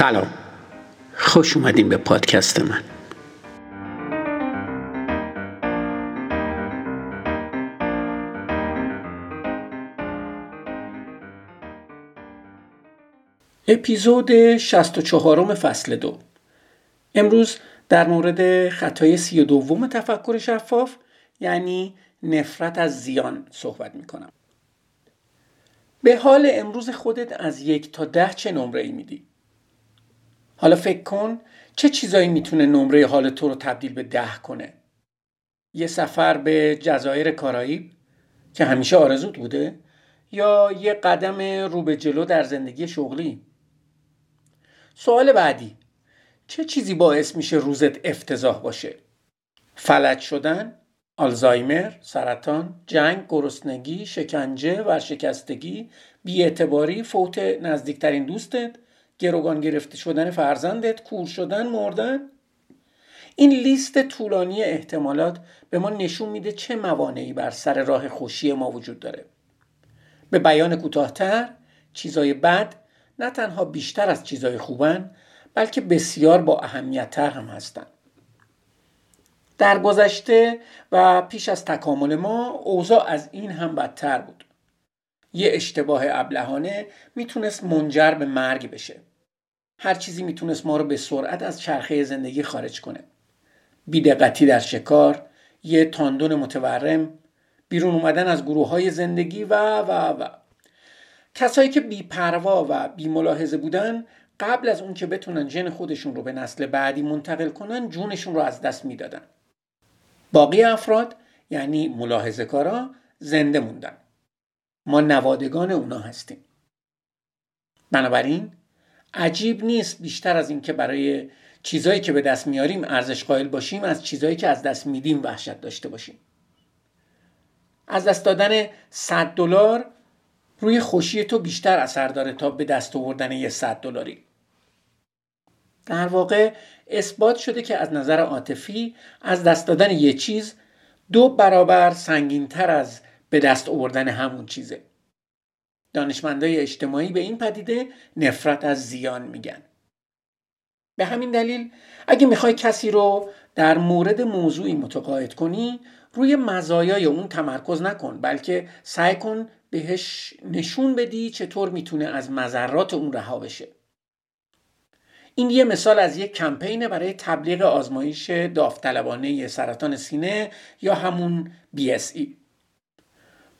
سلام خوش اومدین به پادکست من اپیزود 64 فصل دو امروز در مورد خطای سی دوم تفکر شفاف یعنی نفرت از زیان صحبت می کنم. به حال امروز خودت از یک تا ده چه نمره ای میدی؟ حالا فکر کن چه چیزایی می‌تونه نمره حال تو رو تبدیل به ده کنه؟ یه سفر به جزایر کارائیب که همیشه آرزوت بوده؟ یا یه قدم رو به جلو در زندگی شغلی؟ سوال بعدی چه چیزی باعث میشه روزت افتضاح باشه؟ فلج شدن، آلزایمر، سرطان، جنگ، گرسنگی، شکنجه، ورشکستگی، بیاعتباری، فوت نزدیکترین دوستت، گروگان گرفته شدن فرزندت، کور شدن، مردن؟ این لیست طولانی احتمالات به ما نشون میده چه موانعی بر سر راه خوشی ما وجود داره. به بیان کوتاهتر، چیزای بد نه تنها بیشتر از چیزای خوبن بلکه بسیار با اهمیتتر هم هستند. در گذشته و پیش از تکامل ما اوضاع از این هم بدتر بود. یه اشتباه ابلهانه می‌تونست منجر به مرگ بشه. هر چیزی می‌تونست ما رو به سرعت از چرخه زندگی خارج کنه. بیدقتی در شکار، یه تاندون متورم، بیرون اومدن از گروه های زندگی و و و. کسایی که بیپروا و بیملاحظه بودن قبل از اون که بتونن ژن خودشون رو به نسل بعدی منتقل کنن جونشون رو از دست می‌دادن. باقی افراد یعنی ملاحظه کارا زنده موندن. ما نوادگان اونا هستیم. بنابراین عجیب نیست بیشتر از اینکه برای چیزایی که به دست میاریم ارزش قائل باشیم از چیزایی که از دست میدیم وحشت داشته باشیم. از دست دادن 100 دلار روی خوشی تو بیشتر اثر داره تا به دست آوردن یه 100 دلاری. در واقع اثبات شده که از نظر عاطفی از دست دادن یه چیز دو برابر سنگینتر از به دست آوردن همون چیزه. دانشمندای اجتماعی به این پدیده نفرت از زیان میگن. به همین دلیل اگه می‌خوای کسی رو در مورد موضوعی متقاعد کنی روی مزایای اون تمرکز نکن بلکه سعی کن بهش نشون بدی چطور می‌تونه از مذرات اون رها بشه. این یه مثال از یک کمپین برای تبلیغ آزمایش داوطلبانه سرطان سینه یا همون BSE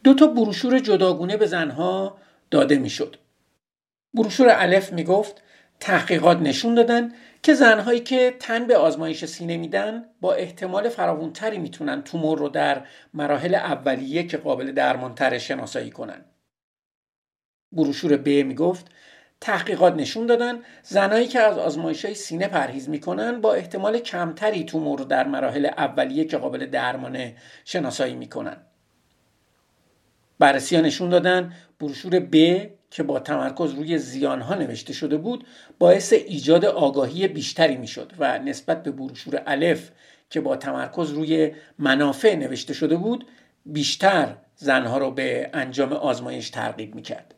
دو تا بروشور جداگونه به زنها داده می‌شد. بروشور الف می‌گفت تحقیقات نشون دادن که زنهایی که تن به آزمایش سینه میدن با احتمال فراوونتری می‌تونن تومور رو در مراحل اولیه که قابل درمانتر شناسایی کنن. بروشور ب می‌گفت تحقیقات نشون دادن زنایی که از آزمایش های سینه پرهیز می‌کنن با احتمال کمتری تومور رو در مراحل اولیه که قابل درمان شناسایی می‌کنن. بررسی ها نشون دادن. بروشور ب که با تمرکز روی زیانها نوشته شده بود باعث ایجاد آگاهی بیشتری می‌شد و نسبت به بروشور الف که با تمرکز روی منافع نوشته شده بود بیشتر زنها را به انجام آزمایش ترغیب می‌کرد.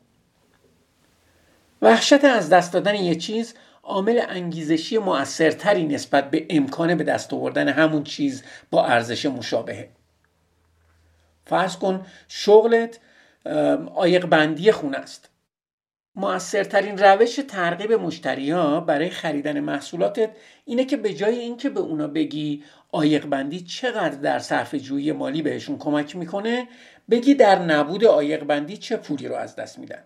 وحشت از دست دادن یه چیز عامل انگیزشی مؤثرتری نسبت به امکان به دست آوردن همون چیز با ارزش مشابهه. فرض کن شغلت آیق بندی خونه است. موثرترین روش ترغیب ها برای خریدن محصولاتت اینه که به جای اینکه به اونا بگی آیق بندی چقدر در صرف جویی مالی بهشون کمک می‌کنه بگی در نبود آیق بندی چه پولی رو از دست میدن.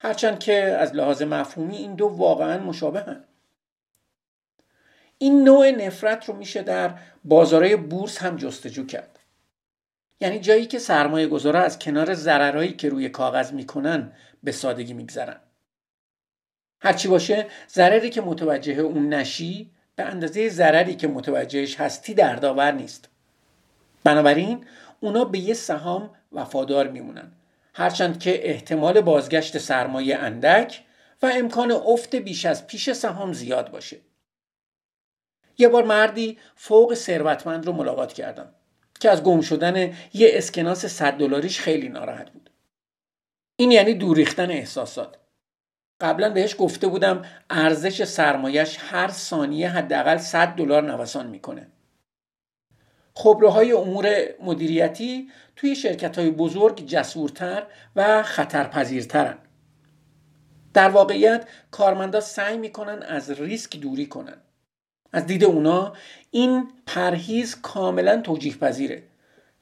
هرچند که از لحاظ مفهومی این دو واقعا مشابه هن. این نوع نفرت رو میشه در بازارهای بورس هم جستجو کرد. یعنی جایی که سرمایه گذارا از کنار ضررهایی که روی کاغذ می‌کنن به سادگی میگذرن. هرچی باشه ضرری که متوجه اون نشی به اندازه ضرری که متوجهش هستی دردآور نیست. بنابراین اونا به یه سهام وفادار میمونن. هرچند که احتمال بازگشت سرمایه اندک و امکان افت بیش از پیش سهام زیاد باشه. یه بار مردی فوق ثروتمند رو ملاقات کردم. که از گم شدن یه اسکناس 100 دلاریش خیلی ناراحت بود. این یعنی دور ریختن احساسات. قبلا بهش گفته بودم ارزش سرمایش هر ثانیه حداقل 100 دلار نوسان می‌کنه. خبرههای امور مدیریتی توی شرکت های بزرگ جسورتر و خطرپذیرترن. در واقعیت کارمندا سعی می‌کنن از ریسک دوری کنن. از دید اونا این پرهیز کاملا توجیه پذیره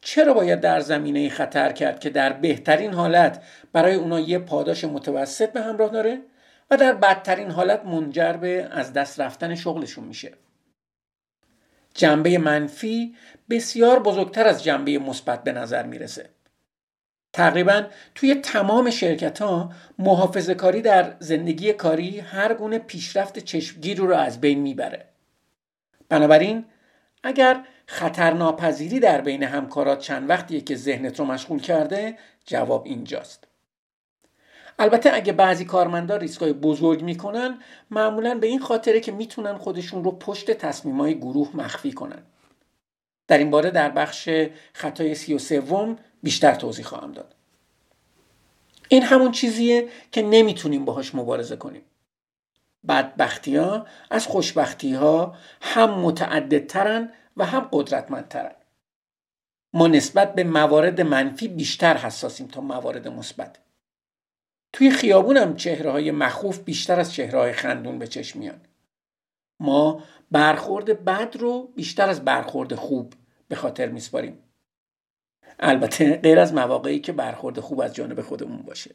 چرا باید در زمینه خطر کرد که در بهترین حالت برای اونا یه پاداش متوسط به همراه داره و در بدترین حالت منجر به از دست رفتن شغلشون میشه؟ جنبه منفی بسیار بزرگتر از جنبه مثبت به نظر می‌رسه. تقریبا توی تمام شرکت ها محافظه کاری در زندگی کاری هر گونه پیشرفت چشمگیر رو از بین می‌بره. بنابراین اگر خطرناپذیری در بین همکارات چند وقتیه که ذهنت رو مشغول کرده جواب اینجاست. البته اگه بعضی کارمندا ریسکای بزرگ می‌کنن معمولا به این خاطره که می‌تونن خودشون رو پشت تصمیمای گروه مخفی کنن. در این باره در بخش خطای سی و سوم بیشتر توضیح خواهم داد. این همون چیزیه که نمی‌تونیم باهاش مبارزه کنیم. بدبختی ها از خوشبختی ها هم متعددترن و هم قدرتمندترن. ما نسبت به موارد منفی بیشتر حساسیم تا موارد مثبت. توی خیابونم چهره های مخوف بیشتر از چهره های خندون به چشم میان. ما برخورد بد رو بیشتر از برخورد خوب به خاطر میسپاریم. البته غیر از مواقعی که برخورد خوب از جانب خودمون باشه.